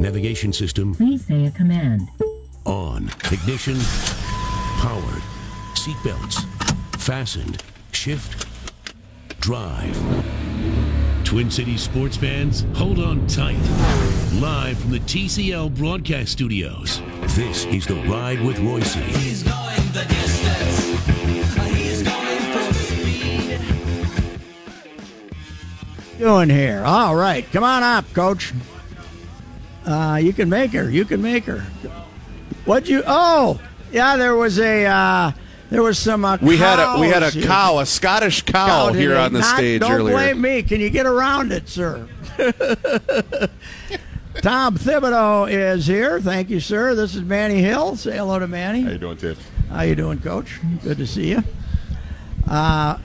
Navigation system Please say a command. on. Ignition powered. Seatbelts fastened. Shift drive. Twin Cities sports fans, hold on tight. Live from the TCL broadcast studios, this is The Ride with Reusse. He's going the distance. He's going full speed. doing here? All right, come on up, coach. Uh, you can make her. You can make her. What'd you? Oh, yeah. There was a. Uh, there was some. Uh, We had a we had a here. cow, a Scottish cow Cow here on the Not- stage don't earlier. blame me. Can you get around it, sir? Tom Thibodeau is here. Thank you, sir. This is Manny Hill. Say hello to Manny. How you doing, Tiff? How you doing, Coach? Good to see you. Uh,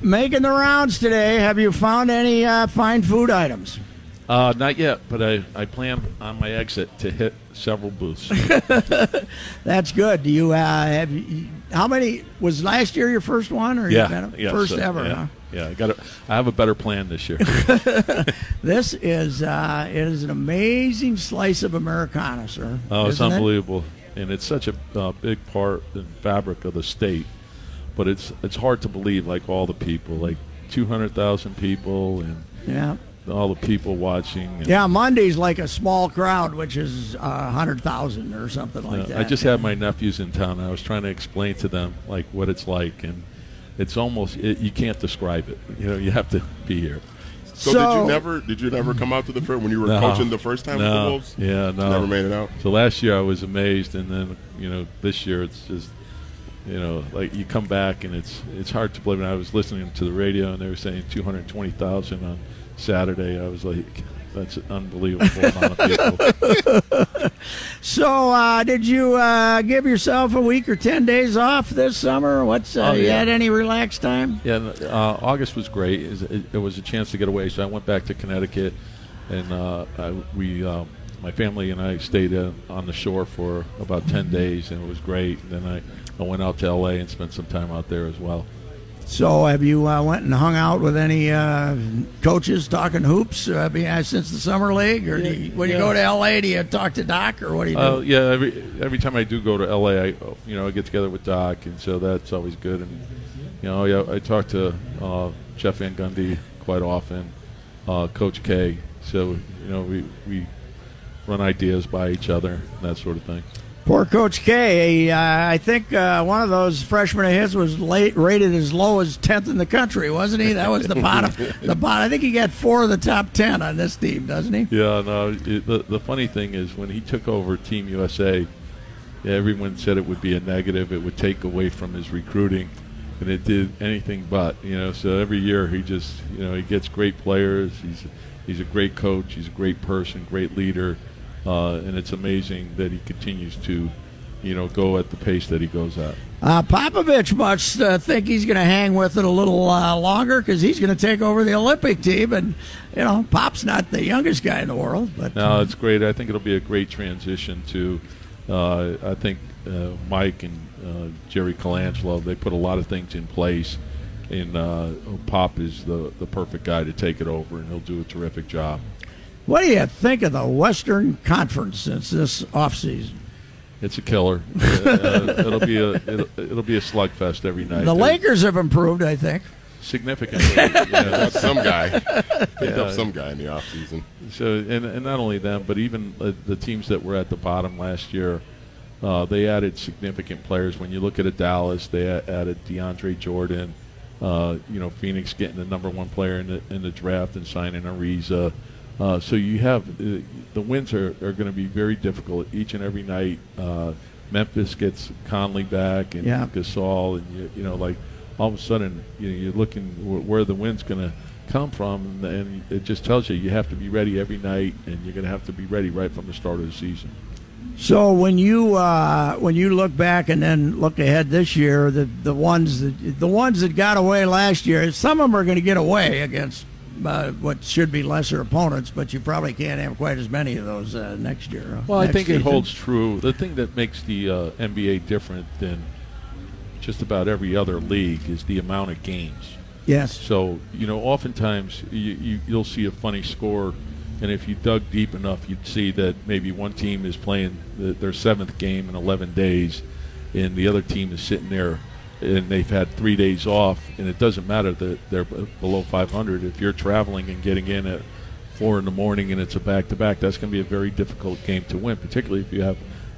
making the rounds today. Have you found any uh, fine food items? Uh, not yet, but I, I plan on my exit to hit several booths. That's good. Do you uh, have? You, how many was last year your first one, or yeah, you yeah, first so, ever? Yeah, Huh? yeah. I got. I have a better plan this year. This is uh, it is an amazing slice of Americana, sir. Oh, it's Isn't it? unbelievable, and it's such a uh, big part and fabric of the state. But it's it's hard to believe, like all the people, like two hundred thousand people, and Yeah. All the people watching. And, Yeah, Monday's like a small crowd, which is uh, hundred thousand or something like Uh, that. I just had my nephews in town. And I was trying to explain to them like what it's like, and it's almost it, you can't describe it. You know, you have to be here. So, did you never did you never come out to the first when you were No. coaching the first time with the No. Wolves? Yeah, no. Never made it out. So last year I was amazed, and then you know this year it's just you know like you come back and it's it's hard to believe. And I was listening to the radio and they were saying two hundred twenty thousand on Saturday. I was like, that's an unbelievable amount of people. So, uh, did you uh, give yourself a week or ten days off this summer? What's uh, Oh, you had any relaxed time? Yeah, uh, August was great. It was, it, it was a chance to get away, so I went back to Connecticut, and uh, I, we, um, my family and I stayed uh, on the shore for about ten days, and it was great. then I, I went out to L.A. and spent some time out there as well. So, have you uh, went and hung out with any uh, coaches talking hoops uh, uh, since the summer league, or do you, when you go to L.A. do you talk to Doc, or what do you do? Uh, yeah, every every time I do go to LA, I you know I get together with Doc, and so that's always good. And you know, yeah, I talk to uh, Jeff Van Gundy quite often, uh, Coach K. So you know, we we run ideas by each other, and that sort of thing. Poor Coach K. Uh, I think uh, one of those freshmen of his was late, rated as low as tenth in the country, wasn't he? That was the bottom. the bottom. I think he got four of the top ten on this team, doesn't he? Yeah, no. It, the the funny thing is when he took over Team USA, everyone said it would be a negative. It would take away from his recruiting, and it did anything but. You know, so every year he just you know he gets great players. He's he's a great coach. He's a great person, great leader, uh, and it's amazing that he continues to you know go at the pace that he goes at. Uh, Popovich must uh, think he's going to hang with it a little uh, longer because he's going to take over the Olympic team, and you know, Pop's not the youngest guy in the world, but No, it's great. I think it'll be a great transition to. Uh, I think uh, Mike and uh, Jerry Colangelo they put a lot of things in place, and uh, Pop is the the perfect guy to take it over, and he'll do a terrific job. What do you think of the Western Conference since this offseason? It's a killer. uh, it'll be a it'll, it'll be a slugfest every night. The There- Lakers have improved, I think. significantly. yeah. Some guy. Picked Yeah. up some guy in the offseason. So, and, and not only them, but even uh, the teams that were at the bottom last year, uh, they added significant players. When you look at a Dallas, they added DeAndre Jordan. Uh, you know, Phoenix getting the number one player in the in the draft and signing Ariza. Uh, so you have uh, the wins are, are going to be very difficult each and every night. Uh, Memphis gets Conley back and Yeah. Gasol, and you, you know, like all of a sudden you know, you're looking wh- where the wind's going to come from, and, and it just tells you you have to be ready every night, and you're going to have to be ready right from the start of the season. So when you uh, when you look back and then look ahead this year, the the ones that the ones that got away last year, some of them are going to get away against uh, what should be lesser opponents, but you probably can't have quite as many of those uh, next year. Well, I next think it holds true. The thing that makes the uh, NBA different than just about every other league is the amount of games. Yes. So you know, oftentimes you, you you'll see a funny score, and if you dug deep enough, you'd see that maybe one team is playing the, their seventh game in 11 days, and the other team is sitting there, and they've had three days off, and it doesn't matter that they're below 500. If you're traveling and getting in at four in the morning and it's a back-to-back, that's going to be a very difficult game to win, particularly if you have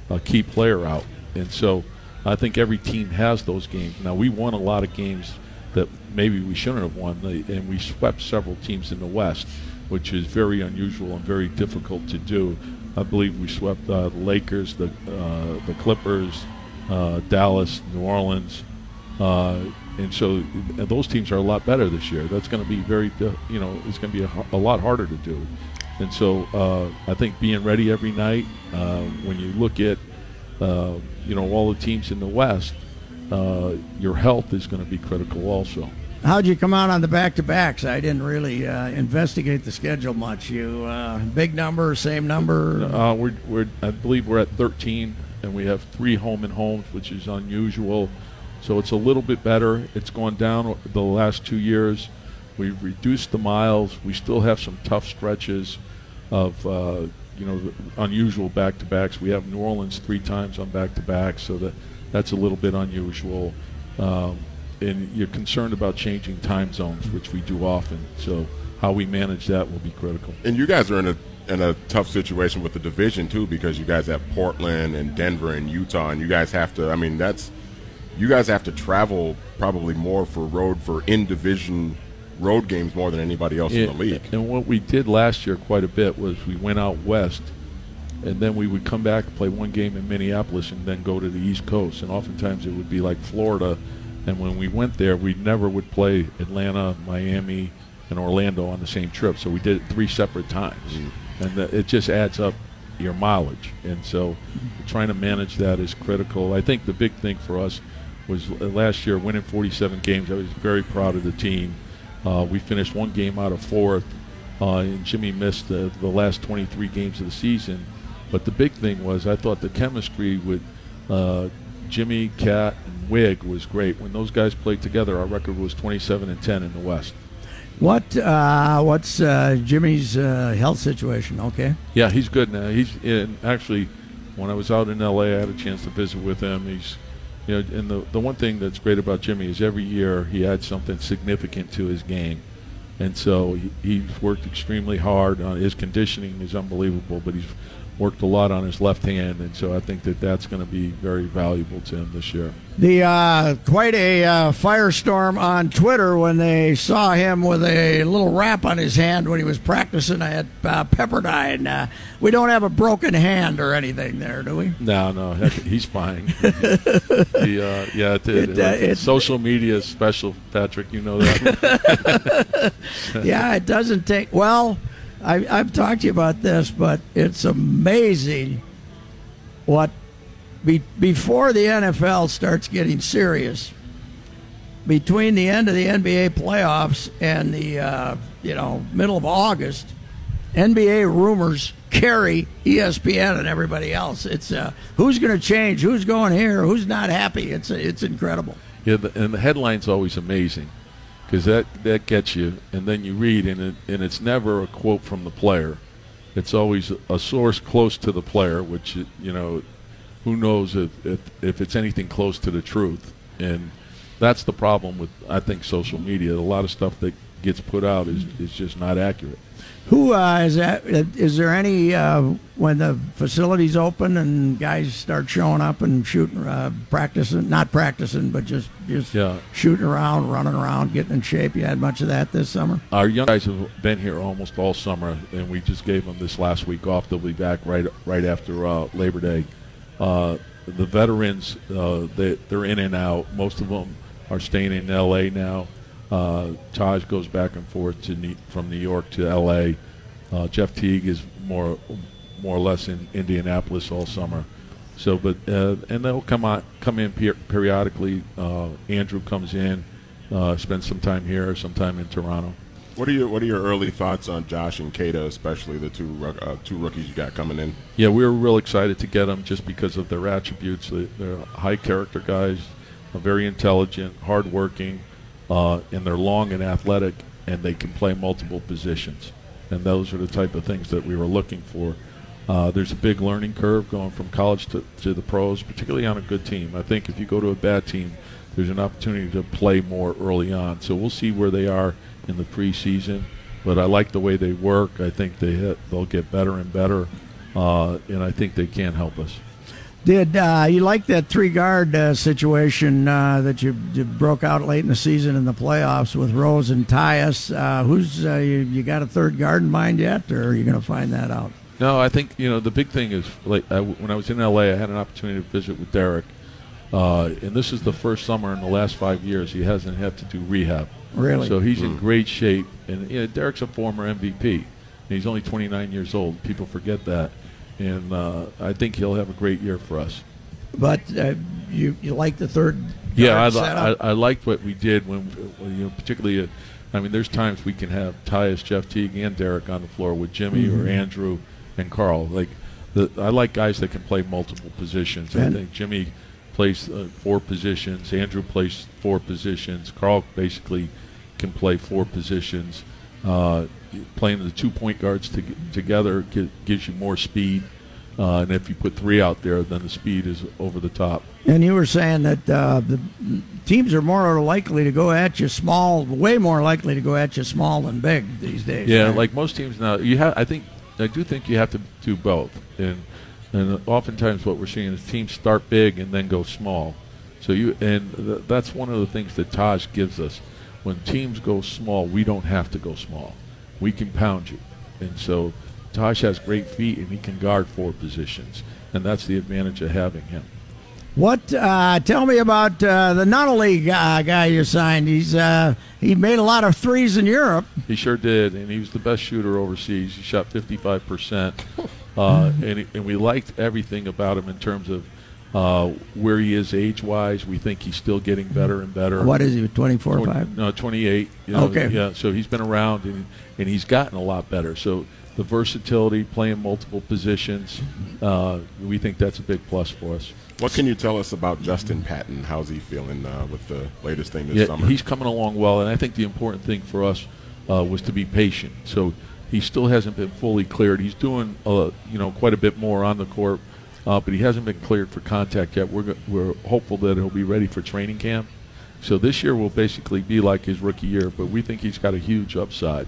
a key player out. And so, I think every team has those games. Now we won a lot of games that maybe we shouldn't have won, and we swept several teams in the West, which is very unusual and very difficult to do. I believe we swept uh, the Lakers, the uh, the Clippers, uh, Dallas, New Orleans, uh, and so those teams are a lot better this year. That's going to be very, you know, it's going to be a lot harder to do. And so uh, I think being ready every night, uh, when you look at, uh, you know, all the teams in the West, uh, your health is going to be critical also. How'd you come out on the back to backs? I didn't really uh, investigate the schedule much. You uh, big number, same number. Uh, we're, we're, I believe we're at 13, and we have three home and homes, which is unusual. So it's a little bit better. It's gone down the last two years. We've reduced the miles. We still have some tough stretches of, uh, you know, unusual back-to-backs. We have New Orleans three times on back-to-back, so that that's a little bit unusual. Um, and you're concerned about changing time zones, which we do often. So how we manage that will be critical. And you guys are in a in a tough situation with the division too, because you guys have Portland and Denver and Utah, and you guys have to. I mean, that's you guys have to travel probably more for road for in division road games more than anybody else in the league. And what we did last year quite a bit was we went out west, and then we would come back and play one game in Minneapolis, and then go to the East Coast. And oftentimes it would be like Florida. And when we went there, we never would play Atlanta, Miami, and Orlando on the same trip. So we did it three separate times, mm. and that, it just adds up your mileage. And so trying to manage that is critical. I think the big thing for us was uh, last year winning 47 games. I was very proud of the team. Uh, we finished one game out of fourth, uh, and Jimmy missed the, the last 23 games of the season. But the big thing was I thought the chemistry with uh, Jimmy, Cat, and Wig was great. When those guys played together, our record was 27 and 10 in the West. What uh, what's uh, Jimmy's uh, health situation? Okay. Yeah, he's good now. He's in, actually when I was out in L.A., I had a chance to visit with him. He's you know, and the the one thing that's great about Jimmy is every year he adds something significant to his game, and so he, he's worked extremely hard. On his conditioning is unbelievable, but he's worked a lot on his left hand, and so I think that that's going to be very valuable to him this year. The uh, quite a uh, firestorm on Twitter when they saw him with a little wrap on his hand when he was practicing at uh, Pepperdine. Uh, we don't have a broken hand or anything there, do we? No, no, he's fine. the, uh, yeah, it, It, uh, it- social media is special, Patrick. You know that. yeah, it doesn't take. Well, I, I've talked to you about this, but it's amazing what be, before the NFL starts getting serious. Between the end of the NBA playoffs and the uh, you know middle of August, NBA rumors carry ESPN and everybody else. It's uh, who's going to change, who's going here, who's not happy. It's it's incredible. Yeah, and the headline's always amazing because that that gets you, and then you read, and it, and it's never a quote from the player. It's always a source close to the player, which you know, who knows if if, if it's anything close to the truth. And that's the problem with I think social media. A lot of stuff that gets put out is is just not accurate. Who uh, is that? Is there any uh, when the facilities open and guys start showing up and shooting, uh, practicing, not practicing, but just just Yeah. shooting around, running around, getting in shape? You had much of that this summer. Our young guys have been here almost all summer, and we just gave them this last week off. They'll be back right right after uh, Labor Day. Uh, the veterans, uh, they, they're in and out. Most of them are staying in L.A. now. Uh, Taj goes back and forth to New, from New York to L.A. Uh, Jeff Teague is more more or less in Indianapolis all summer. So, but uh, and they'll come on come in per- periodically. Uh, Andrew comes in, uh, spends some time here, some time in Toronto. What are your What are your early thoughts on Josh and Keita, especially the two uh, two rookies you got coming in? Yeah, we were real excited to get them just because of their attributes. They- They're high character guys, very intelligent, hardworking, uh, and they're long and athletic, and they can play multiple positions. And those are the type of things that we were looking for. Uh, there's a big learning curve going from college to, to the pros, particularly on a good team. I think if you go to a bad team, there's an opportunity to play more early on. So we'll see where they are in the preseason. But I like the way they work. I think they hit, they'll get better and better, uh, and I think they can help us. Did uh, you like that three guard uh, situation uh, that you, you broke out late in the season in the playoffs with Rose and Tyus? Uh, who's uh, you, you got a third guard in mind yet, or are you going to find that out? No, I think you know the big thing is like I, when I was in LA, I had an opportunity to visit with Derek, uh, and this is the first summer in the last five years he hasn't had to do rehab. Really? So he's in great shape, and you know, Derek's a former MVP. And he's only 29 years old. People forget that, and uh, I think he'll have a great year for us. But uh, you you like the third? Yeah, I, setup? I, I liked what we did when, you know, particularly. Uh, I mean, there's times we can have Tyus, Jeff Teague, and Derek on the floor with Jimmy Mm-hmm. or Andrew and Carl. Like, the, I like guys that can play multiple positions. I think Jimmy plays uh, four positions. Andrew plays four positions. Carl basically can play four positions. Uh, playing the two point guards to, together gives you more speed. Uh, and if you put three out there, then the speed is over the top. And you were saying that uh, the teams are more likely to go at you small, way more likely to go at you small than big these days. Yeah, right? like most teams now, you have. I think I do think you have to do both, and and oftentimes what we're seeing is teams start big and then go small. So you and th- that's one of the things that Taj gives us. When teams go small, we don't have to go small. We can pound you, and so Taj has great feet and he can guard four positions, and that's the advantage of having him. What? Uh, tell me about uh, the Nunnally guy, guy you signed. He's uh, he made a lot of threes in Europe. He sure did, and he was the best shooter overseas. He shot 55 percent, uh, and, and we liked everything about him in terms of uh, where he is age-wise. We think he's still getting better and better. What is he? Twenty four or Twen- five? No, 28. you know, Okay. Yeah, so he's been around and and he's gotten a lot better. So the versatility, playing multiple positions, uh, we think that's a big plus for us. What can you tell us about Justin Patton? How's he feeling uh, with the latest thing this yeah, summer? he's coming along well, and I think the important thing for us uh, was to be patient. So he still hasn't been fully cleared. He's doing, uh, you know, quite a bit more on the court, uh, but he hasn't been cleared for contact yet. We're go- we're hopeful that he'll be ready for training camp. So this year will basically be like his rookie year, but we think he's got a huge upside.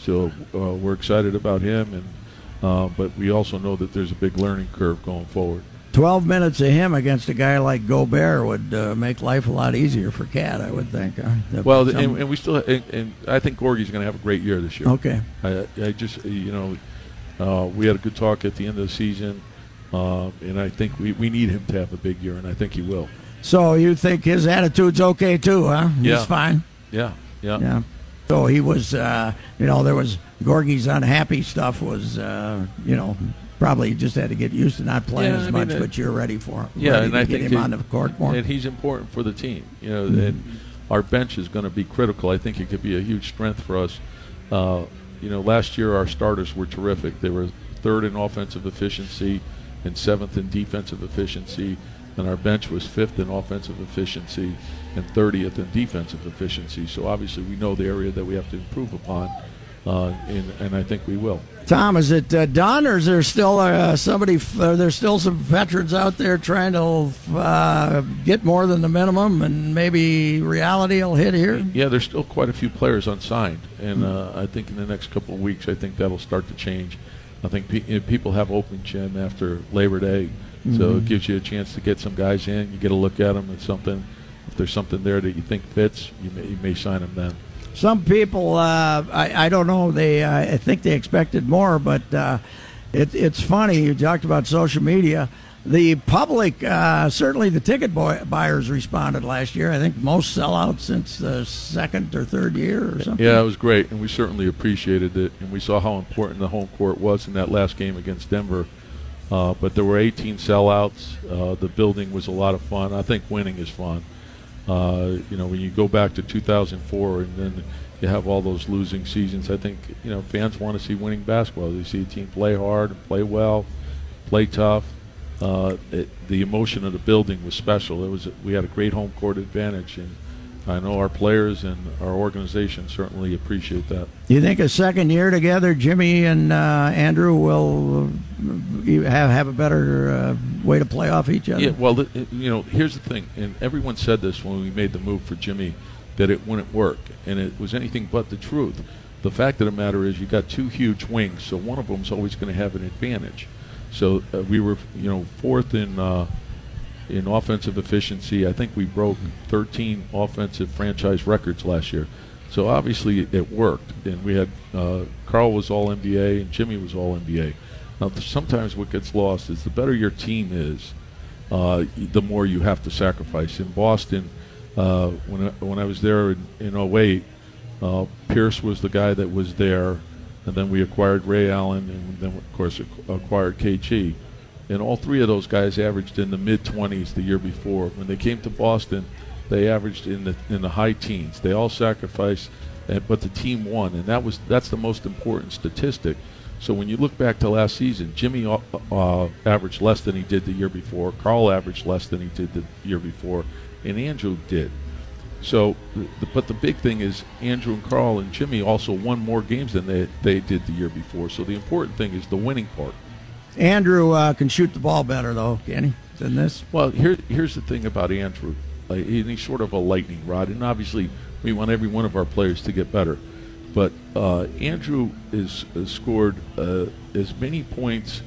So uh, we're excited about him, and uh, but we also know that there's a big learning curve going forward. Twelve minutes of him against a guy like Gobert would uh, make life a lot easier for Cat. I would think. Well, some- and, and we still, and, and I think Gorgui's going to have a great year this year. okay. I, I just, you know, uh, we had a good talk at the end of the season, uh, and I think we, we need him to have a big year, and I think he will. So you think his attitude's okay too, huh? Yeah. He's fine. Yeah, yeah. Yeah. So he was, uh, you know, there was Gorgui's unhappy stuff was, uh, you know, probably just had to get used to not playing Yeah, as I mean, much, but you're ready for him. Yeah, and I get think him on the court more. And he's important for the team, you know, and our bench is going to be critical. I think it could be a huge strength for us. Uh, you know, last year our starters were terrific. They were third in offensive efficiency and seventh in defensive efficiency, and our bench was fifth in offensive efficiency and 30th in defensive efficiency. So obviously we know the area that we have to improve upon, uh, and, and I think we will. Tom, is it uh, done, or is there still uh, somebody? f- Are there still some veterans out there trying to uh, get more than the minimum, and maybe reality will hit here? Yeah, there's still quite a few players unsigned, and uh, I think in the next couple of weeks, I think that'll start to change. I think pe- you know, people have open gym after Labor Day, so it gives you a chance to get some guys in. You get a look at them, and something. There's something there that you think fits, you may, you may sign them then. Some people, uh, I, I don't know, they uh, I think they expected more, but uh, it, it's funny. You talked about social media. The public, uh, certainly the ticket boy, buyers responded last year. I think most sellouts since the second or third year or something. Yeah, it was great, and we certainly appreciated it, and we saw how important the home court was in that last game against Denver. Uh, but there were 18 sellouts. Uh, the building was a lot of fun. I think winning is fun. Uh, you know, when you go back to 2004 and then you have all those losing seasons, I think you know fans want to see winning basketball. They see a team play hard, play well, play tough. Uh, it, the emotion of the building was special. It was we had a great home court advantage, and I know our players and our organization certainly appreciate that. You think a second year together, Jimmy and uh, Andrew will uh, have have a better uh, way to play off each other? Yeah, well, you know, here's the thing, and everyone said this when we made the move for Jimmy, that it wouldn't work, and it was anything but the truth. The fact of the matter is, you got two huge wings, so one of them's always going to have an advantage. So uh, we were, you know, fourth in uh, in offensive efficiency. I think we broke 13 offensive franchise records last year. So obviously it worked, and we had uh, Carl was all NBA and Jimmy was all NBA. Now sometimes what gets lost is the better your team is, uh, the more you have to sacrifice. In Boston, uh, when I, when I was there in, in 08, uh, Pierce was the guy that was there, and then we acquired Ray Allen, and then of course ac- acquired KG. And all three of those guys averaged in the mid 20s the year before. When they came to Boston, they averaged in the in the high teens. They all sacrificed, uh, but the team won, and that was that's the most important statistic. So when you look back to last season, Jimmy uh, uh, averaged less than he did the year before. Carl averaged less than he did the year before, and Andrew did. So, the, but the big thing is Andrew and Carl and Jimmy also won more games than they they did the year before. So the important thing is the winning part. Andrew uh, can shoot the ball better, though, can he, than this? Well, here, here's the thing about Andrew. Uh, he's sort of a lightning rod, and obviously we want every one of our players to get better. But uh, Andrew is, has scored uh, as many points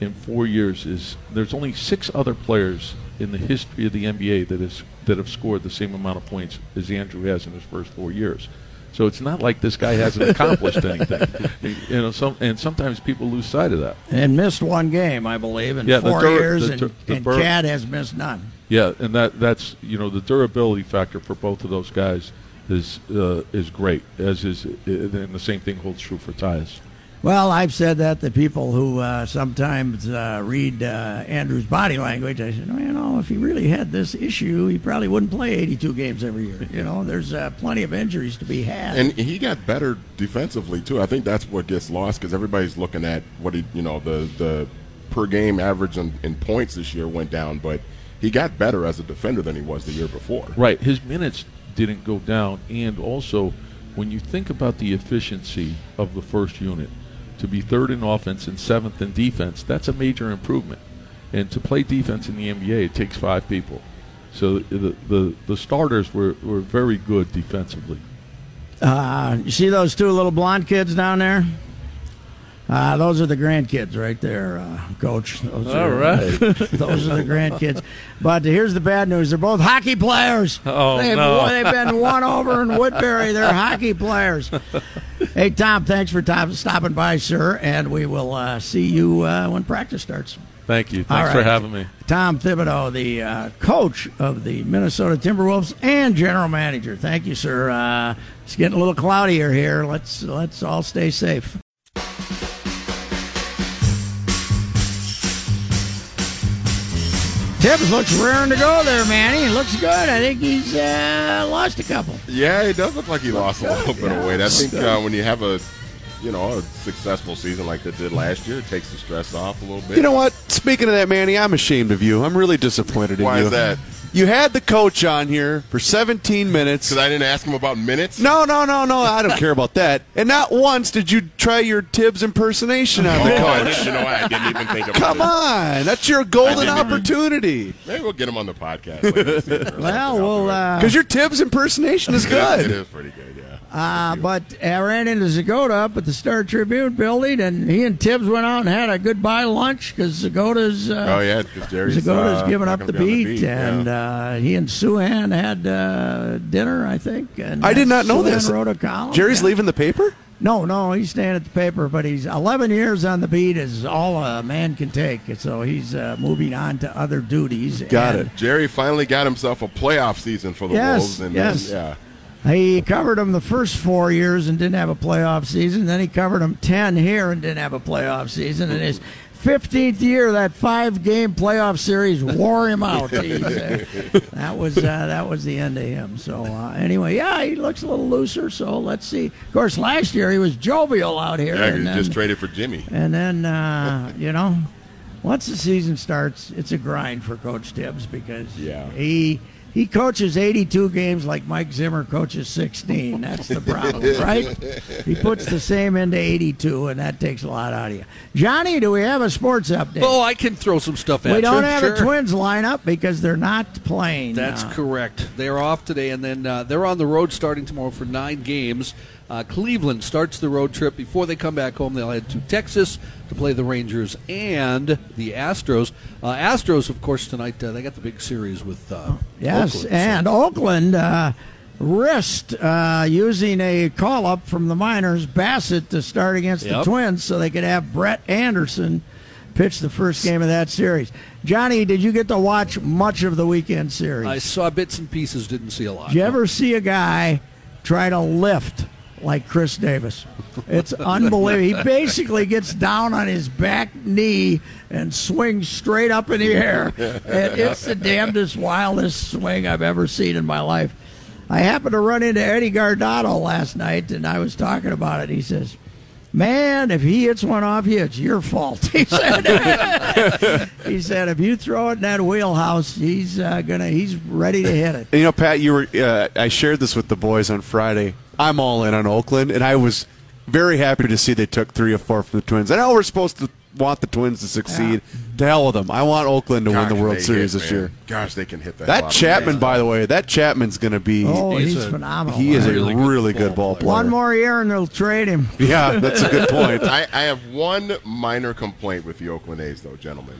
in four years as there's only six other players in the history of the NBA that has that have scored the same amount of points as Andrew has in his first four years. So it's not like this guy hasn't accomplished anything. you know, some, and sometimes people lose sight of that. And missed one game, I believe, in Yeah, four Dur- years, the and, the and Bur- Chad has missed none. Yeah, and that that's you know the durability factor for both of those guys is uh, is great. As is, and the same thing holds true for Tyus. Well, I've said that to people who uh, sometimes uh, read uh, Andrew's body language. I said, well, you know, if he really had this issue, he probably wouldn't play 82 games every year. You know, there's uh, plenty of injuries to be had. And he got better defensively too. I think that's what gets lost because everybody's looking at what he, you know, the the per game average in, in points this year went down, but he got better as a defender than he was the year before. Right, his minutes didn't go down, and also when you think about the efficiency of the first unit, to be third in offense and seventh in defense, that's a major improvement. And to play defense in the NBA, it takes five people. So the the, the starters were, were very good defensively. Uh, you see those two little blonde kids down there? Uh, those are the grandkids right there, uh, Coach. Those All are, right. those are the grandkids. But here's the bad news: they're both hockey players. Oh, they've, no. they've been won over in Woodbury. They're hockey players. Hey, Tom, thanks for time, stopping by, sir, and we will uh, see you uh, when practice starts. Thank you. Thanks for having me. Tom Thibodeau, the uh, coach of the Minnesota Timberwolves and general manager. Thank you, sir. Uh, it's getting a little cloudier here. Let's let's all stay safe. Tibbs looks raring to go there, Manny. He looks good. I think he's uh, lost a couple. Yeah, he does look like he lost a little bit of weight. I think uh, when you have a, you know, a successful season like they did last year, it takes the stress off a little bit. You know what? Speaking of that, Manny, I'm ashamed of you. I'm really disappointed in you. Why is that? You had the coach on here for 17 minutes. Because I didn't ask him about minutes. No, no, no, no. I don't care about that. And not once did you try your Tibbs impersonation on the Oh, I coach. didn't, you know, I didn't even think about Come it. on, that's your golden I didn't even- opportunity. Maybe we'll get him on the podcast. later this season or something. Well, we'll. do it. Uh, Because your Tibbs impersonation is good. is pretty good, yeah. Uh, but I ran into Zgoda up at the Star Tribune building, and he and Tibbs went out and had a goodbye lunch because Zgoda's. Uh, oh yeah, Zgoda's uh, giving up the gonna be beat, on yeah. and uh, he and Souhan had uh, dinner, I think. And I did not know Souhan this. Wrote a column. Jerry's yeah. leaving the paper? No, no, he's staying at the paper, but he's 11 years on the beat is all a man can take. So he's uh, moving on to other duties. Got and it. Jerry finally got himself a playoff season for the Yes, Wolves, and yes. then, He covered them the first four years and didn't have a playoff season. Then he covered them 10 here and didn't have a playoff season. And his 15th year, that five game playoff series wore him out. That was uh, that was the end of him. So uh, anyway, yeah, he looks a little looser. So let's see. Of course, last year he was jovial out here. yeah, He then- just traded for Jimmy. and then, uh, you know, once the season starts, it's a grind for Coach Tibbs because Yeah. he he coaches 82 games like Mike Zimmer coaches 16. That's the problem, right? He puts the same into 82, and that takes a lot out of you. Johnny, do we have a sports update? Oh, I can throw some stuff at we you. We don't have sure. a Twins lineup because they're not playing. That's correct. They're off today, and then uh, they're on the road starting tomorrow for nine games. Uh, Cleveland starts the road trip. Before they come back home, they'll head to Texas to play the Rangers and the Astros. Uh, Astros, of course, tonight uh, they got the big series with uh, Yes, Oakland, so- and Oakland uh, risked uh, using a call up from the minors, Bassitt, to start against the Twins so they could have Brett Anderson pitch the first game of that series. Johnny, did you get to watch much of the weekend series? I saw bits and pieces, didn't see a lot. Did you ever see a guy try to lift like Khris Davis? It's unbelievable. He basically gets down on his back knee and swings straight up in the air. And it's the damnedest, wildest swing I've ever seen in my life. I happened to run into Eddie Guardado last night, and I was talking about it. He says, Man, if he hits one off you, it's your fault. He said. he said, if you throw it in that wheelhouse, he's uh, gonna, he's ready to hit it. You know, Pat, you were. Uh, I shared this with the boys on Friday. I'm all in on Oakland, and I was very happy to see they took three or four from the Twins. I know we're supposed to want the Twins to succeed. To hell with them. I want Oakland to win the World Series hit, this man. year. Gosh, they can hit that. That. Chapman, by the way, that Chapman's going to be. Oh, He's he's, a- phenomenal. he is a really really, good good ball ball player. One more year and they'll trade him. Yeah, that's a good point. I, I have one minor complaint with the Oakland A's, though, gentlemen.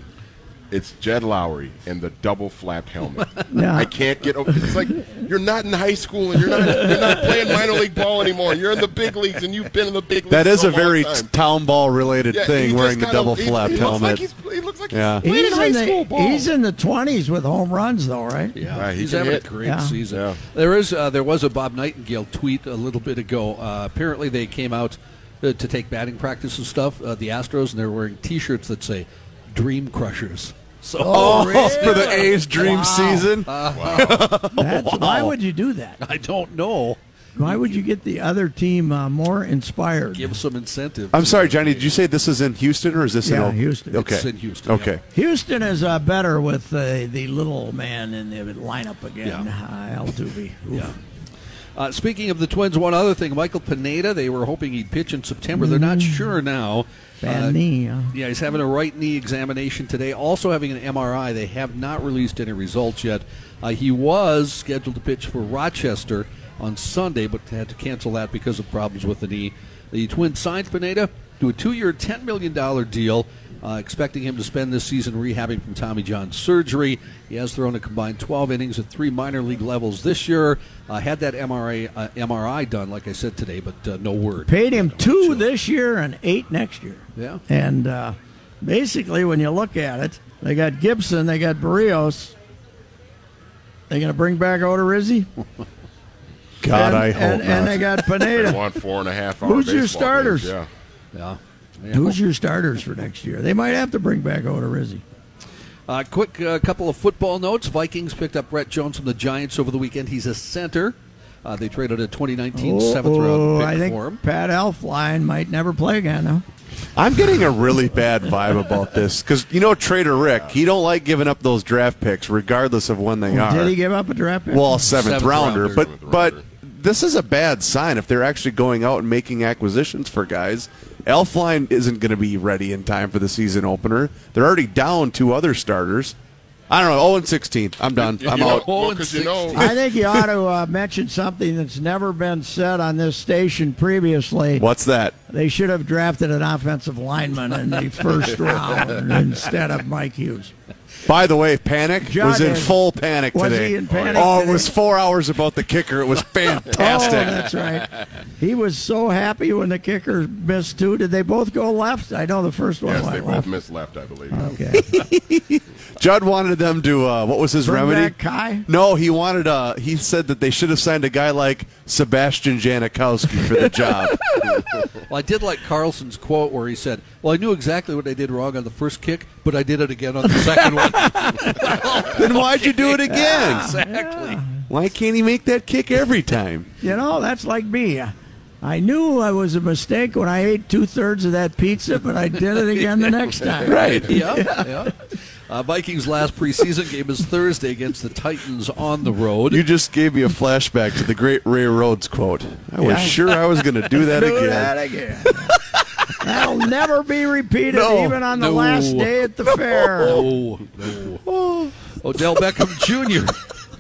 It's Jed Lowrie and the double flapped helmet. Yeah. I can't get over. It's like you're not in high school and you're not you're not playing minor league ball anymore. You're in the big leagues and you've been in the big leagues. That is for a long very time. town ball related Yeah, thing, wearing the kinda- double he- flapped he looks helmet. Like he's, he looks like Yeah. he's playing He's in high in, school the, ball. he's in the 20s with home runs, though, right? Yeah, Right, he he's can having hit. a great Yeah. season. Yeah. There is uh, there was a Bob Nightingale tweet a little bit ago. Uh, apparently, they came out uh, to take batting practice and stuff. Uh, the Astros, and they're wearing T-shirts that say "Dream Crushers." So Oh, really? for the A's dream Wow. season. That's, Why would you do that? I don't know. Why would you get the other team uh, more inspired? Give some incentive. I'm sorry, Johnny. Did you say this is in Houston or is this in Yeah, Oak- Houston. Okay, It's in Houston, Okay. yeah. Houston is uh, better with uh, the little man in the lineup again, Yeah. uh, Altuve. Yeah. Uh, speaking of the Twins, one other thing: Michael Pineda. They were hoping he'd pitch in September. They're not sure now. Bad Uh, knee. huh? Yeah, he's having a right knee examination today. Also having an MRI. They have not released any results yet. Uh, he was scheduled to pitch for Rochester on Sunday, but had to cancel that because of problems with the knee. The Twins signed Pineda to a two-year, $10 million deal, uh, expecting him to spend this season rehabbing from Tommy John surgery. He has thrown a combined 12 innings at three minor league levels this year. Uh, had that MRI, uh, MRI done, like I said today, but uh, no word. Paid him two this year and eight next year. Yeah. And uh, basically, when you look at it, they got Gibson, they got Berrios. They going to bring back Odorizzi? God, and, I hope and, not. and they got They Pineda. want four and a half hour Who's your starters? games, Yeah. Yeah. Yeah. Who's your starters for next year? They might have to bring back Odorizzi. Uh, quick uh, couple of football notes. Vikings picked up Brett Jones from the Giants over the weekend. He's a center. Uh, they traded a 2019 Oh, seventh round pick I think for him. Pat Elflein might never play again. Though. I'm getting a really bad vibe about this because you know Trader Rick, he don't like giving up those draft picks regardless of when they are. Did he give up a draft pick? well, seventh, Seventh rounder, rounder. but but this is a bad sign if they're actually going out and making acquisitions for guys. Elflein isn't going to be ready in time for the season opener. They're already down two other starters. I don't know. 0 and 16. I'm done. You I'm know, out. well, 'cause you know, I think you ought to uh, mention something that's never been said on this station previously. What's that? They should have drafted an offensive lineman in the first round instead of Mike Hughes. By the way, panic Judd was in is- full panic was today. he in panic oh, it today? was four hours about the kicker. It was fantastic. Oh, that's right. He was so happy when the kicker missed two. Did they both go left? I know the first one yes, they went both left. missed left, I believe. Okay. Judd wanted them to. Uh, what was his Bring remedy? back Kai? No, he wanted. Uh, he said that they should have signed a guy like Sebastian Janikowski for the job. Well, I did like Carlson's quote where he said, "Well, I knew exactly what I did wrong on the first kick, but I did it again on the second one." then why'd you do it again? exactly. Why can't he make that kick every time? You know, that's like me. I knew I was a mistake when I ate two thirds of that pizza, but I did it again the next time. Right. Yeah, yeah. Uh, Vikings' last preseason game is Thursday against the Titans on the road. You just gave me a flashback to the great Ray Rhodes quote. I was Yeah. sure I was going to do that Do again. that again. That'll never be repeated, No. even on the No. last day at the fair. No, no. Oh, Odell Beckham Jr.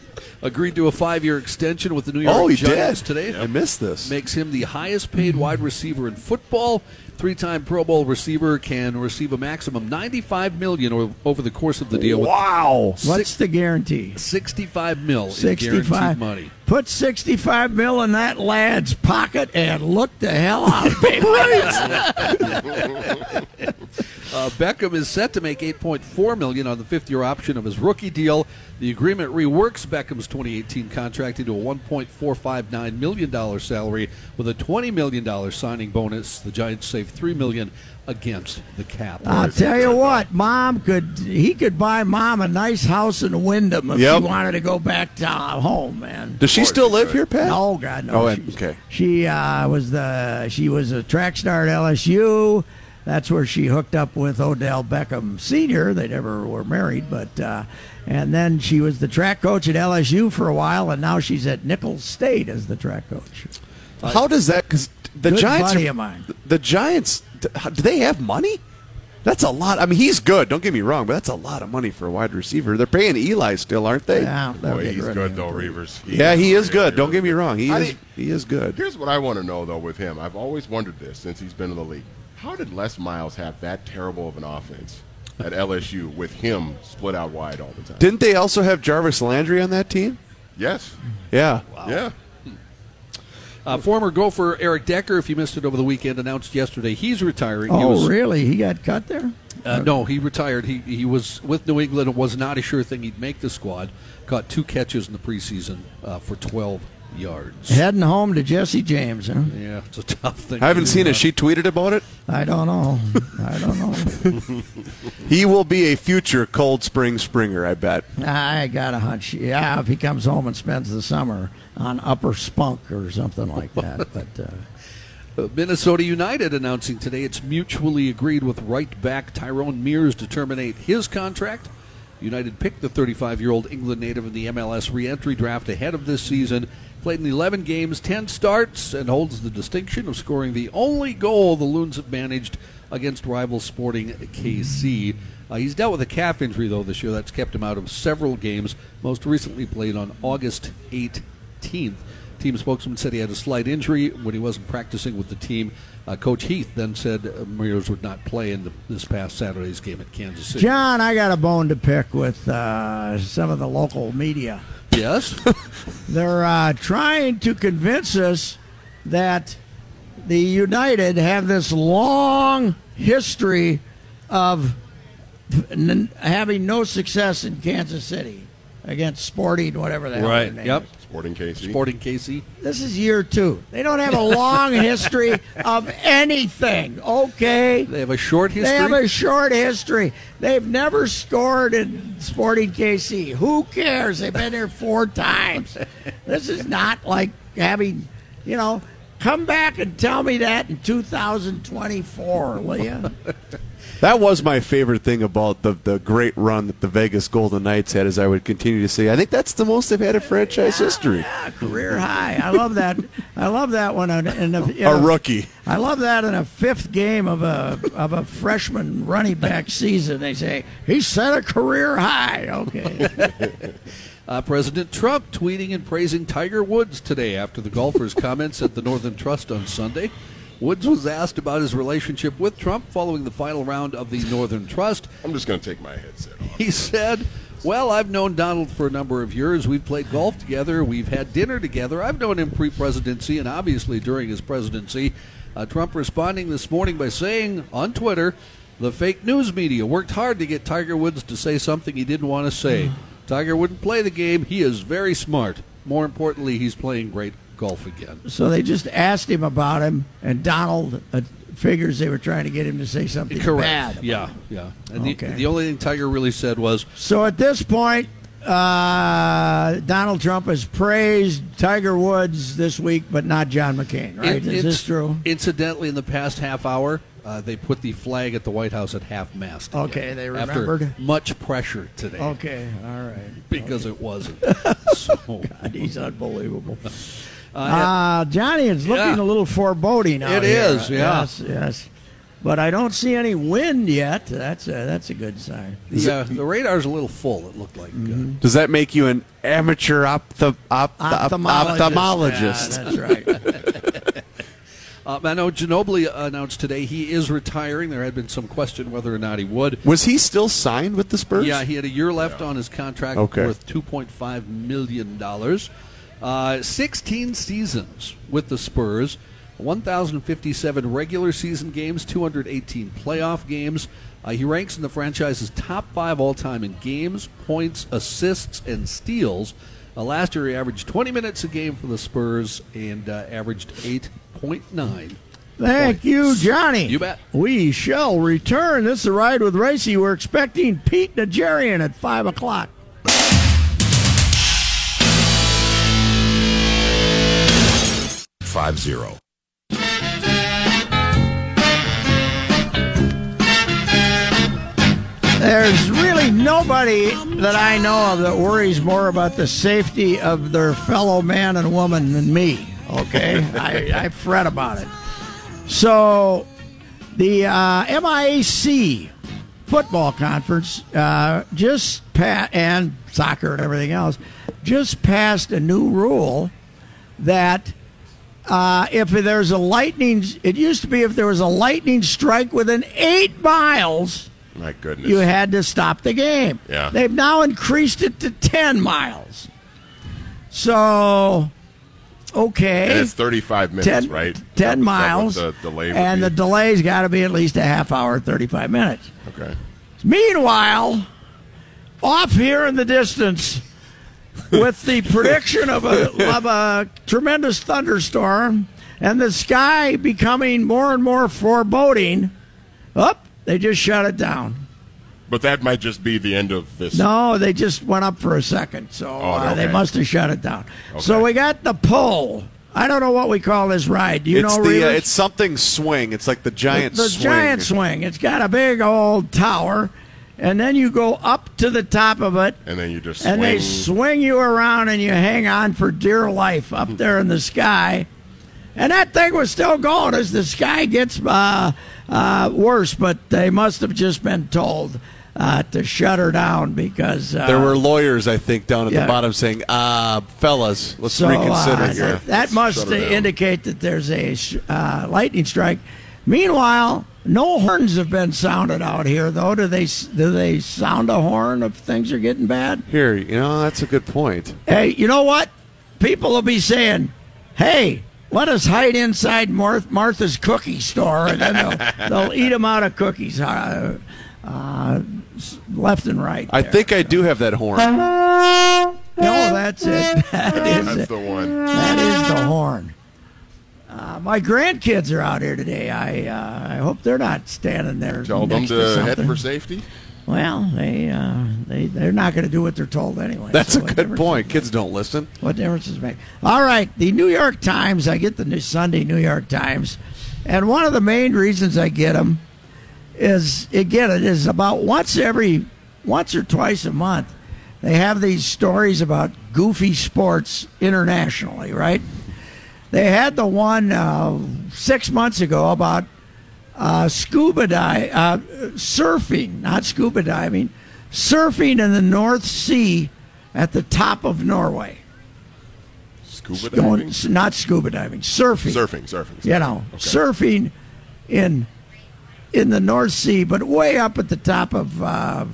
agreed to a five-year extension with the New York Oh, he Giants did today. I missed this. Makes him the highest-paid wide receiver in football. Three-time Pro Bowl receiver can receive a maximum 95 million o- over the course of the deal. with Wow. What's the guarantee? 65 mil in 65 guaranteed money. Put 65 mil in that lad's pocket and look the hell out, baby. Uh, Beckham is set to make 8.4 million on the fifth-year option of his rookie deal. The agreement reworks Beckham's 2018 contract into a 1.459 million dollar salary with a 20 million dollar signing bonus. The Giants save 3 million against the cap. I'll tell you what, mom could he could buy mom a nice house in Windom if Yep. she wanted to go back to uh, home, man. Does she still live here, Pat? No, God, no. Oh, okay. She uh, was the she was a track star at LSU. That's where she hooked up with Odell Beckham Senior. They never were married, but uh, and then she was the track coach at LSU for a while, and now she's at Nicholls State as the track coach. How does that? Because the Good Giants, buddy are- of mine. the Giants, do they have money? That's a lot. I mean, he's good. Don't get me wrong, but that's a lot of money for a wide receiver. They're paying Eli still, aren't they? Yeah, they'll Boy, he's good though, Reavers. Yeah, he is good. Don't get me wrong. He I is. think- He is good. Here's what I want to know though with him. I've always wondered this since he's been in the league. How did Les Miles have that terrible of an offense at LSU with him split out wide all the time? Didn't they also have Jarvis Landry on that team? yes. Yeah. Yeah. Uh, former Gopher Eric Decker, if you missed it over the weekend, announced yesterday he's retiring. he Oh, was, really? He got cut there? Uh, no, he retired. He he was with New England. It was not a sure thing he'd make the squad. Caught two catches in the preseason uh, for 12 yards. Heading home to Jessie James, huh? Yeah, it's a tough thing. I haven't to seen do. it. She tweeted about it. I don't know. I don't know. He will be a future Cold Spring Springer. I bet. I got a hunch. Yeah, if he comes home and spends the summer on Upper Spunk or something like that. But uh, Uh, Minnesota United announcing today it's mutually agreed with right back Tyrone Mears to terminate his contract. United picked the 35 year old England native in the MLS re entry draft ahead of this season. Played in 11 games, 10 starts, and holds the distinction of scoring the only goal the Loons have managed against rival Sporting KC. Uh, he's dealt with a calf injury, though, this year. That's kept him out of several games. Most recently played on August 18th. Team spokesman said he had a slight injury when he wasn't practicing with the team. Uh, Coach Heath then said uh, would not play in the, this past Saturday's game at Kansas City. John, I got a bone to pick with uh, some of the local media. Yes? They're uh, trying to convince us that the United have this long history of n- having no success in Kansas City against Sporting, whatever the hell right. Yep. is. Sporting KC. Sporting KC. This is year two. They don't have a long history of anything. Okay. They have a short history. They have a short history. They've never scored in Sporting KC. Who cares? They've been here four times. This is not like having, you know, come back and tell me that in 2024, will you? That was my favorite thing about the the great run that the Vegas Golden Knights had. As I would continue to say, I think that's the most they've had in franchise history. Yeah, career high. I love that. I love that one. In, in a, in A rookie. I love that in a fifth game of a of a freshman running back season. They say he set a career high. Okay. Uh, President Trump tweeting and praising Tiger Woods today after the golfer's comments at the Northern Trust on Sunday. Woods was asked about his relationship with Trump following the final round of the Northern Trust. I'm just going to take my headset off. He said, Well, I've known Donald for a number of years. We've played golf together. We've had dinner together. I've known him pre presidency and obviously during his presidency. Uh, Trump responding this morning by saying on Twitter, the fake news media worked hard to get Tiger Woods to say something he didn't want to say. Tiger wouldn't play the game. He is very smart. More importantly, he's playing great golf again. so they just asked him about him, and Donald uh, figures they were trying to get him to say something Correct. bad. Yeah, yeah. And Okay. the, the only thing Tiger really said was, So at this point, uh, Donald Trump has praised Tiger Woods this week, but not John McCain. Right? It- Is this true? Incidentally, in the past half hour, uh, they put the flag at the White House at half mast. Okay, they after remembered. much pressure today Okay, all right. because it wasn't. so, God, he's unbelievable. uh, Uh, Johnny is looking Yeah. a little foreboding out It here. is, yeah. Yes, yes. But I don't see any wind yet. That's a, that's a good sign. the, uh, the radar's a little full. It looked like. Mm-hmm. Does that make you an amateur opth- op- op- ophthalmologist? Yeah, that's right. Uh, uh, I know Ginobili announced today he is retiring. There had been some question whether or not he would. Was he still signed with the Spurs? Yeah, he had a year left on his contract Okay. worth $2.5 million. Uh, 16 seasons with the Spurs, 1,057 regular season games, 218 playoff games. Uh, he ranks in the franchise's top five all time in games, points, assists, and steals. Uh, last year, he averaged 20 minutes a game for the Spurs and uh, averaged 8.9. Thank you, Johnny. You bet. We shall return. This is a ride with Reusse. We're expecting Pete Najarian at 5 o'clock. Five zero. There's really nobody that I know of that worries more about the safety of their fellow man and woman than me. Okay, I, I fret about it. So, the uh, MIAC football conference uh, just passed, and soccer and everything else, just passed a new rule that uh, if there's a lightning, it used to be if there was a lightning strike within eight miles My goodness. you had to stop the game. Yeah. They've now increased it to 10 miles. So, okay. And it's 35 minutes, 10, right? 10 that miles. The delay and be? the delay's got to be at least a half hour, 35 minutes. okay. Meanwhile, off here in the distance, with the prediction of a, of a tremendous thunderstorm and the sky becoming more and more foreboding, up, they just shut it down. But that might just be the end of this. No, they just went up for a second, so Oh, uh, they must have shut it down. Okay. So we got the pole. I don't know what we call this ride. Do you it's know, the uh, it's something swing. It's like the giant swing. the swing. giant swing. It's got a big old tower, and then you go up to the top of it, And then you just and swing. they swing you around, and you hang on for dear life up there in the sky. And that thing was still going as the sky gets uh, uh, worse, but they must have just been told uh, to shut her down because uh, There were lawyers, I think, down at Yeah. the bottom saying, "Uh, fellas, let's So, reconsider uh, here." That, that must shut her down. indicate that there's a sh- uh, lightning strike. Meanwhile, no horns have been sounded out here, though. Do they do they sound a horn if things are getting bad? Here, you know, that's a good point. Hey, you know what? People will be saying, "Hey, let us hide inside Mar- Martha's cookie store," and then they'll, they'll eat them out of cookies, uh, uh, left and right. I there. think I do have that horn. No, that's it. That is That's it. the one. That is the horn. Uh, my grandkids are out here today. I uh, I hope they're not standing there. Tell them next to head for safety. Well, they uh, they they're not going to do what they're told anyway. That's so a good point. Kids don't listen. What difference does it make? All right, the New York Times. I get the new Sunday New York Times, and one of the main reasons I get them is again it is about once every once or twice a month they have these stories about goofy sports internationally, right? They had the one uh, six months ago about uh, scuba dive, uh, surfing, not scuba diving, surfing in the North Sea at the top of Norway. Scuba Going, diving? not scuba diving, surfing. Surfing, surfing. You know, Okay. surfing in in the North Sea, but way up at the top of uh,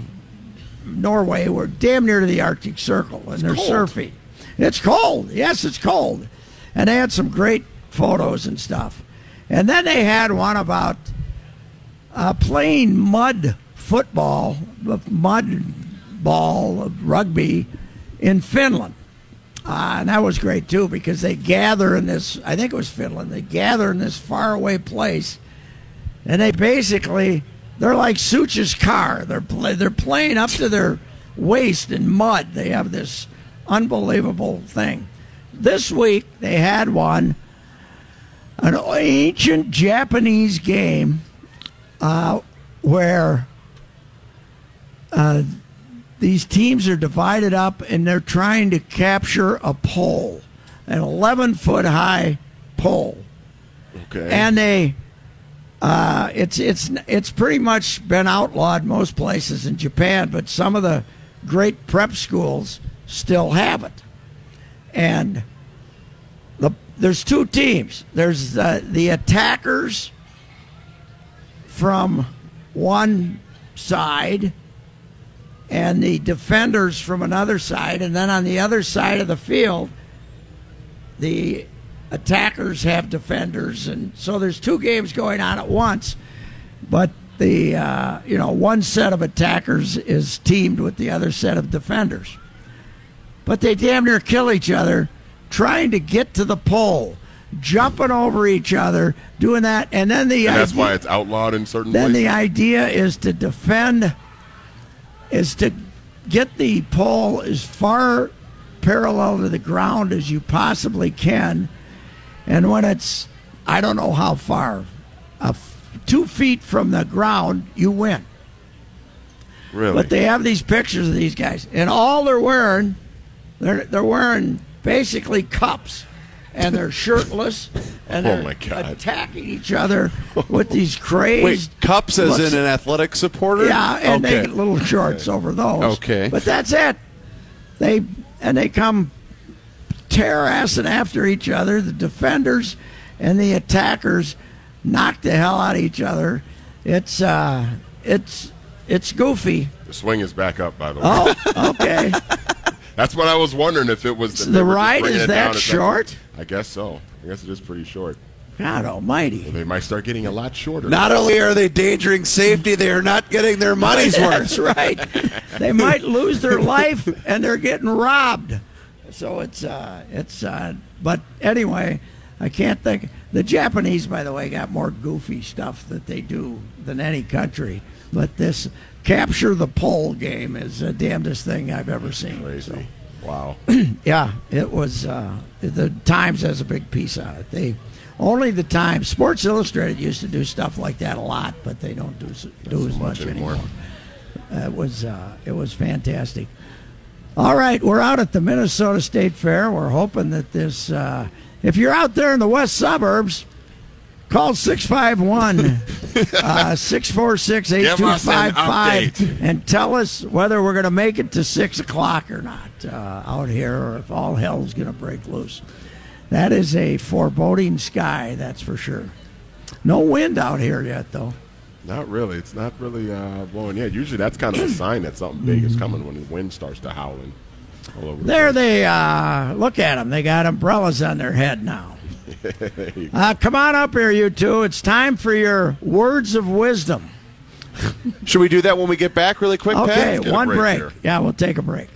Norway. We're damn near to the Arctic Circle, and they're cold. surfing. It's cold. Yes, it's cold, and they had some great photos and stuff. And then they had one about uh, playing mud football, mud ball, rugby in Finland. Uh, and that was great too because they gather in this, I think it was Finland, they gather in this faraway place and they basically, they're like Such's car. They're, play, they're playing up to their waist in mud. They have this unbelievable thing. This week they had one, an ancient Japanese game uh, where uh, these teams are divided up and they're trying to capture a pole, an 11 foot high pole. Okay. And they, uh, it's it's it's pretty much been outlawed most places in Japan, but some of the great prep schools still have it. And the there's two teams. There's uh, the attackers from one side and the defenders from another side. And then on the other side of the field the attackers have defenders. And so there's two games going on at once. But the uh, you know one set of attackers is teamed with the other set of defenders but they damn near kill each other trying to get to the pole jumping over each other doing that and then the and that's idea- why it's outlawed in certain then places. the idea is to defend, is to get the pole as far parallel to the ground as you possibly can. And when it's, I don't know how far, uh, two feet from the ground, you win. really? But they have these pictures of these guys, and all they're wearing, they're they're wearing basically cups, and they're shirtless, and Oh they're my God. attacking each other with these crazed Wait, cups as in an athletic supporter? Yeah, and they okay. get little shorts over those. Okay. but that's it. They and they come tear assing after each other. The defenders and the attackers knock the hell out of each other. It's uh, it's it's goofy. the swing is back up, by the way. Oh, okay. That's what I was wondering if it was. So the they were just ride is that short? I guess so. I guess it is pretty short. God Almighty. They might start getting a lot shorter. Not only are they endangering safety, they are not getting their money's worth. That's right. They might lose their life and they're getting robbed. So it's uh it's uh but anyway, I can't think the Japanese by the way got more goofy stuff that they do than any country. But this capture the pole game is the damnedest thing I've ever seen. So, Wow. yeah, it was. Uh, the Times has a big piece on it. They only the Times. Sports Illustrated used to do stuff like that a lot, but they don't do do as much anymore. It was uh, it was fantastic. All right, we're out at the Minnesota State Fair. We're hoping that this. Uh, if you're out there in the west suburbs, call 651 uh, 646 Give us an 8255 and tell us whether we're going to make it to 6 o'clock or not uh, out here or if all hell's going to break loose. That is a foreboding sky, that's for sure. No wind out here yet, though. Not really. It's not really uh, blowing yet. Usually, that's kind of a sign that something big is coming when the wind starts to howling all over. the There place. they uh, look at them. They got umbrellas on their head now. Uh, come on up here, you two. It's time for your words of wisdom. Should we do that when we get back, really quick, Okay, Pat? one break break. Yeah, we'll take a break.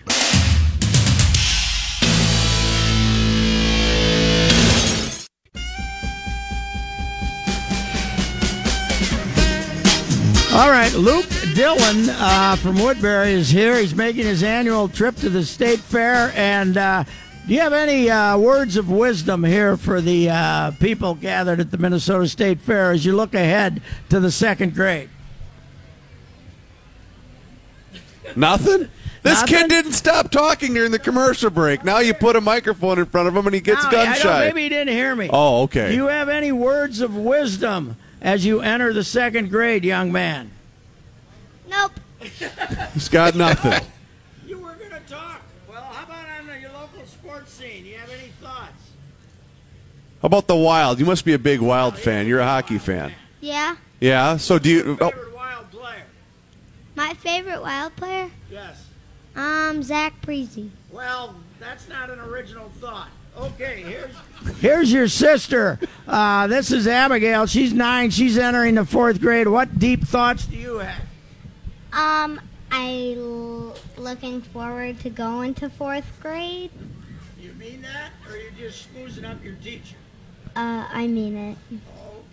All right, Luke Dillon uh, from Woodbury is here. He's making his annual trip to the state fair. And uh, do you have any uh, words of wisdom here for the uh, people gathered at the Minnesota State Fair as you look ahead to the second grade? Nothing. This Nothing? kid didn't stop talking during the commercial break. Now you put a microphone in front of him and he gets Now, gun shy. Maybe he didn't hear me. Oh, okay. Do you have any words of wisdom as you enter the second grade, young man? Nope. He's got nothing. You were going to talk. Well, how about on your local sports scene? Do you have any thoughts? How about the Wild? You must be a big Wild fan. You're a hockey fan. Yeah. Yeah. So do you? Oh, Favorite wild player? My favorite wild player? Yes. Um, Zach Parise. Well, that's not an original thought. Okay, here's here's your sister. Uh, this is Abigail. She's nine. She's entering the fourth grade. What deep thoughts do you have? Um, I l- looking forward to going to fourth grade. You mean that, or you just smoozing up your teacher? Uh, I mean it.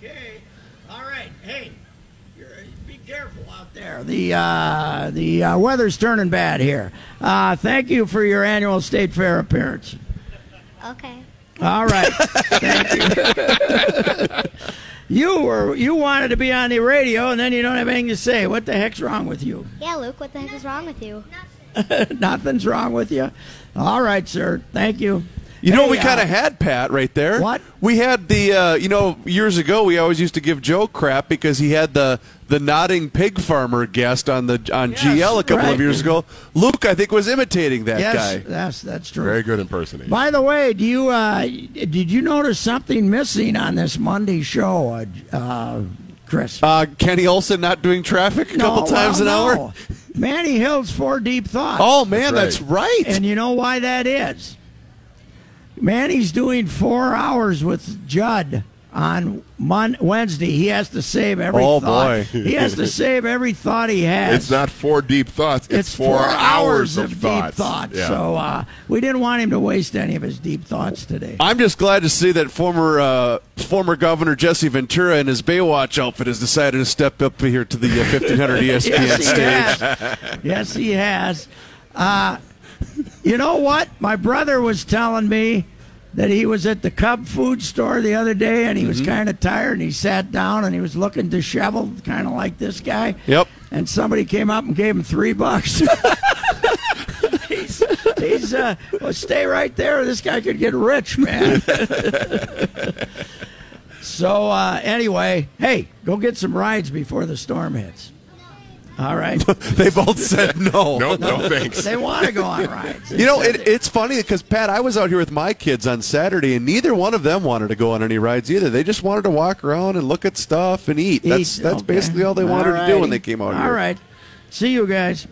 Okay. All right. Hey, you're, be careful out there. The uh, the uh, weather's turning bad here. Uh, thank you for your annual state fair appearance. Okay. All right. Thank you. you were you wanted to be on the radio, and then you don't have anything to say. What the heck's wrong with you? Yeah, Luke, what the heck is wrong with you? Nothing's wrong with you. All right, sir. Thank you. You know Hey, we uh, kind of had, Pat, right there? What? We had the, uh, you know, years ago we always used to give Joe crap because he had the the nodding pig farmer guest on the on Yes, GL a couple right. of years ago. Luke, I think, was imitating that Yes, guy. that's that's true. Very good impersonation. By the way, do you uh, did you notice something missing on this Monday show, uh, uh, Chris? Uh, Kenny Olson not doing traffic a couple times well, an no. hour. Manny Hill's four deep thoughts. Oh man, That's that's right. And you know why that is? Manny's doing four hours with Judd on Mon- Wednesday. He has to save every Oh, thought. boy. he has to save every thought he has. It's not four deep thoughts. It's, It's four, hours of, deep thoughts. thought. Yeah. So uh, we didn't want him to waste any of his deep thoughts today. I'm just glad to see that former uh, former Governor Jesse Ventura in his Baywatch outfit has decided to step up here to the uh, 1500 ESPN yes, stage. has. yes, he has. You know what? My brother was telling me that he was at the Cub food store the other day and he was Mm-hmm. kind of tired and he sat down and he was looking disheveled, kind of like this guy. Yep. And somebody came up and gave him three bucks. he's, he's uh, well, stay right there. This guy could get rich, man. so uh, anyway, hey, go get some rides before the storm hits. All right. They both said no. no, no, thanks. They want to go on rides. You know, it, it's funny because Pat, I was out here with my kids on Saturday, and neither one of them wanted to go on any rides either. They just wanted to walk around and look at stuff and eat. That's Eat, that's okay. basically all they wanted to do when they came out All here. All right. See you guys.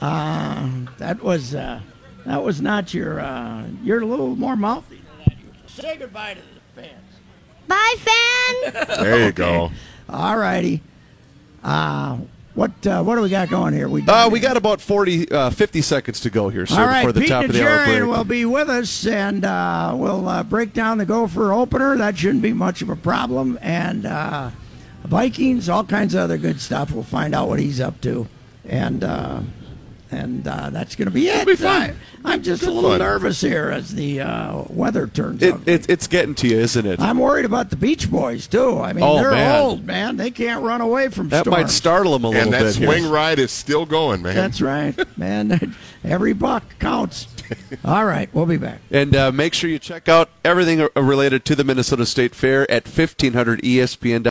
Uh, that was uh, that was not your. Uh, you're a little more mouthy than that. Say goodbye to the fans. Bye, fan. There you go. All righty. Uh, what uh, what do we got going here? We Uh, we got about 40, uh, 50 seconds to go here, sir, All right, before the Pete top of the hour break. will be with us, and uh, we'll uh, break down the Gopher opener. That shouldn't be much of a problem. And uh, Vikings, all kinds of other good stuff. We'll find out what he's up to, and uh, and uh, that's going to be it. be fun. I, am just a little fun. nervous here as the uh, weather turns It, it, it's getting to you, isn't it? I'm worried about the Beach Boys too. I mean, Oh, they're man. old, man. They can't run away from that storms. might startle them a little bit. And that bit. here. swing ride is still going, man. That's right, man. Every buck counts. All right, we'll be back. And uh, make sure you check out everything uh, related to the Minnesota State Fair at E 1500ESPN.